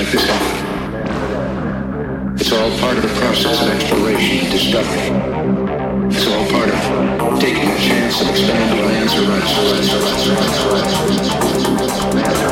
Like this. It's all part of the process of exploration and discovery. It's all part of taking a chance of expanding man's tells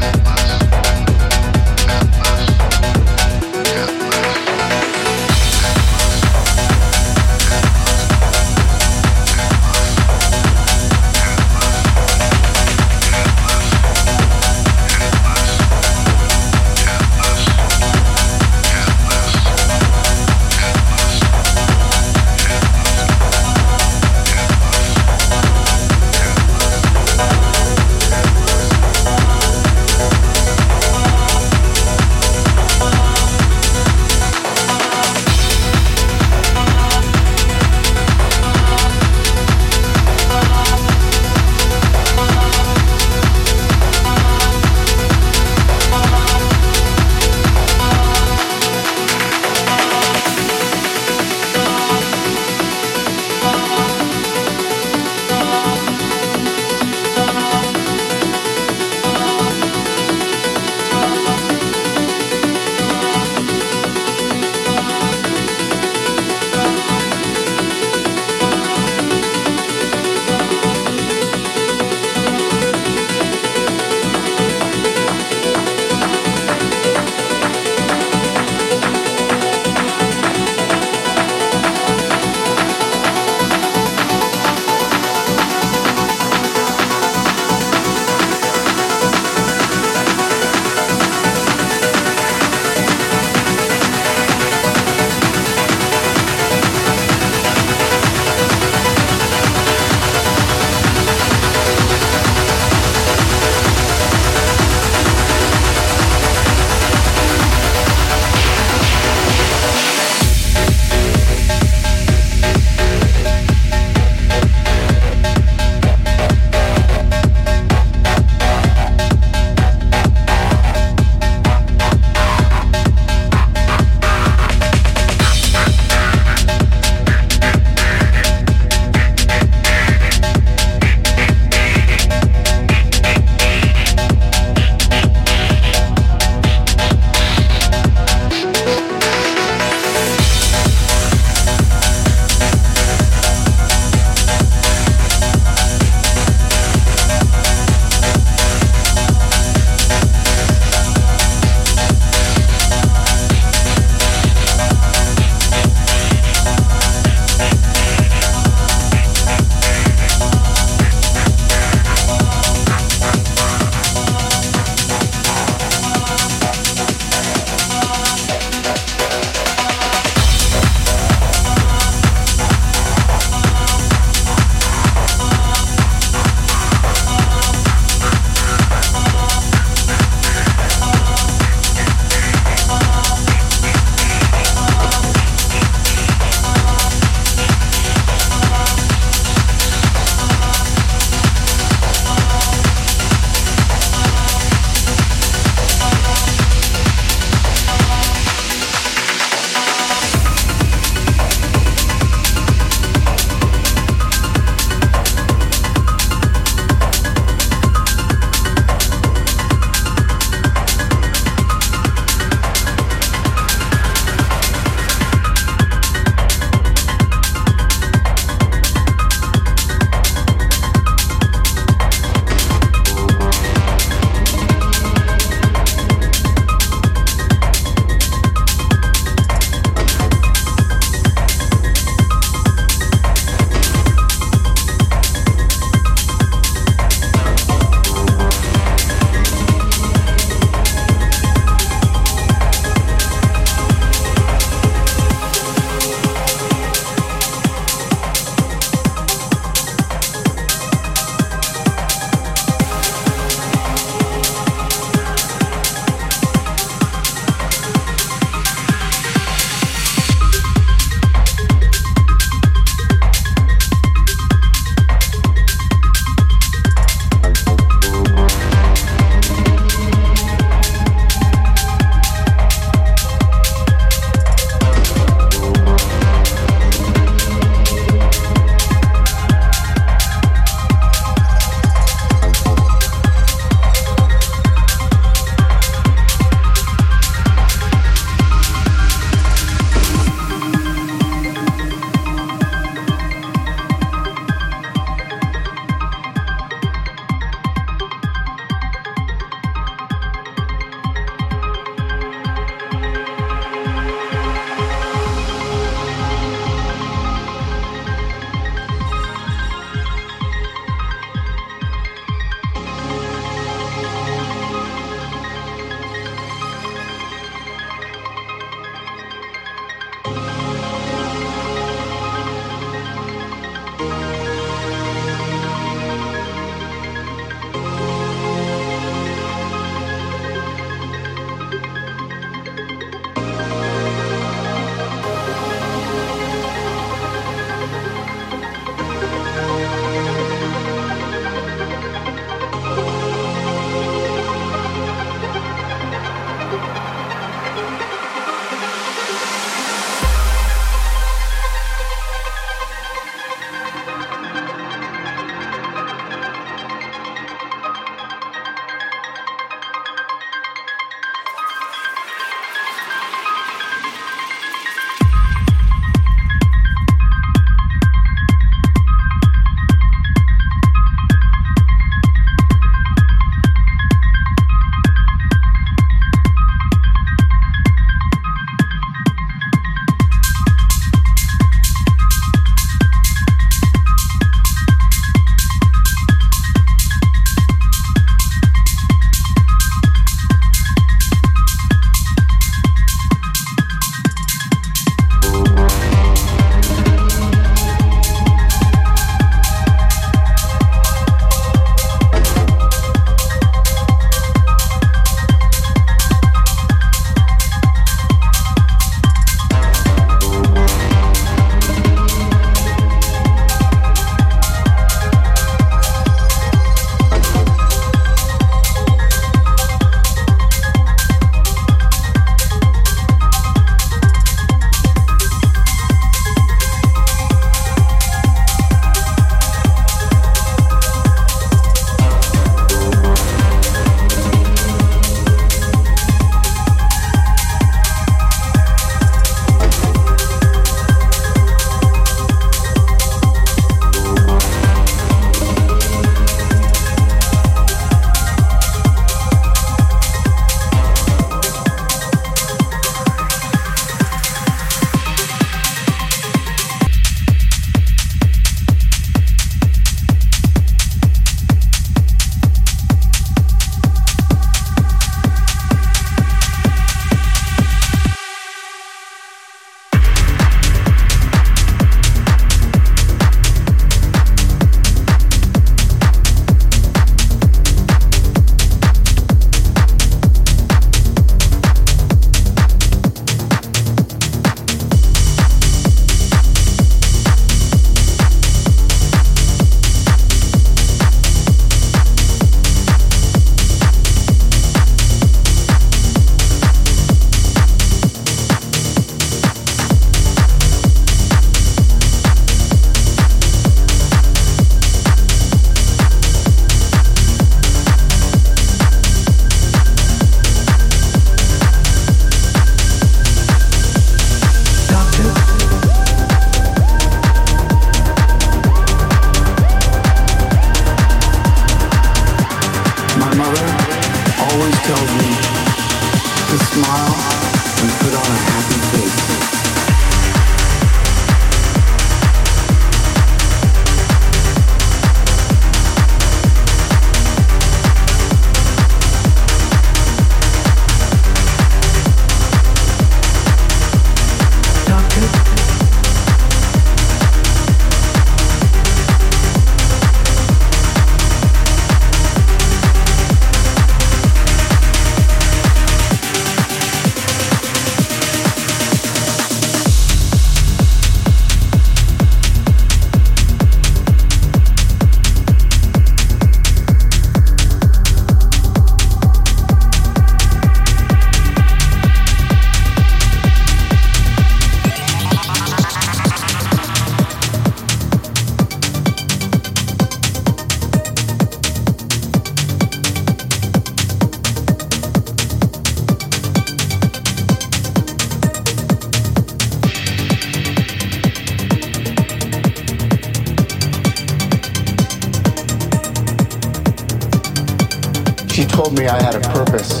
I had a purpose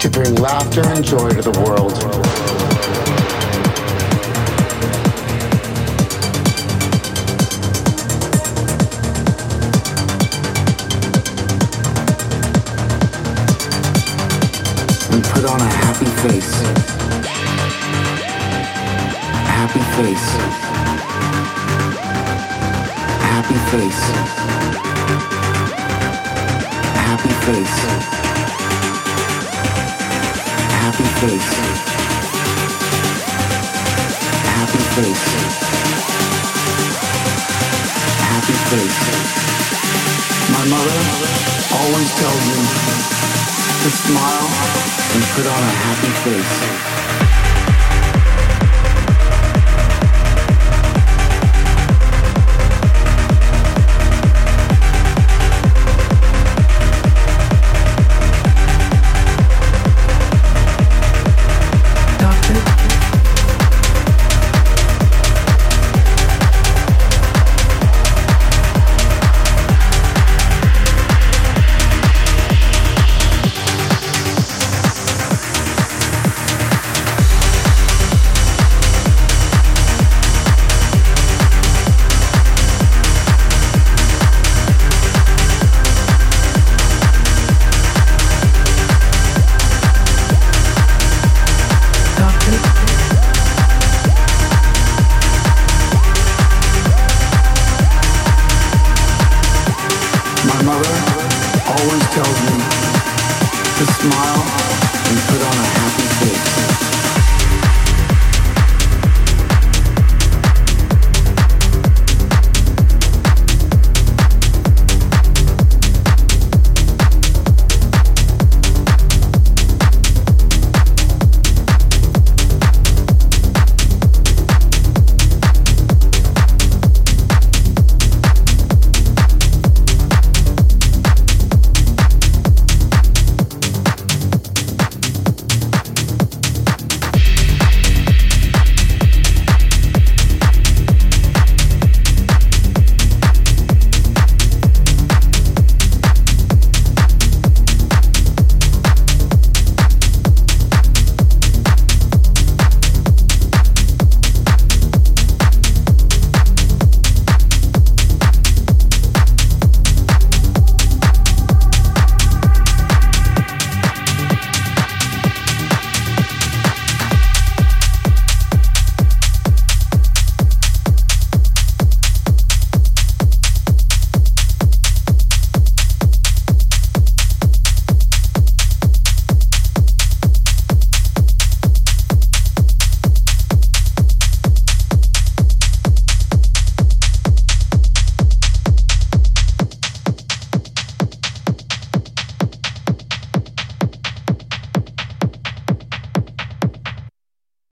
to bring laughter and joy to the world. And put on a happy face. Happy face. Happy face. Face. Happy face. Happy face. Happy face. My mother always tells me to smile and put on a happy face.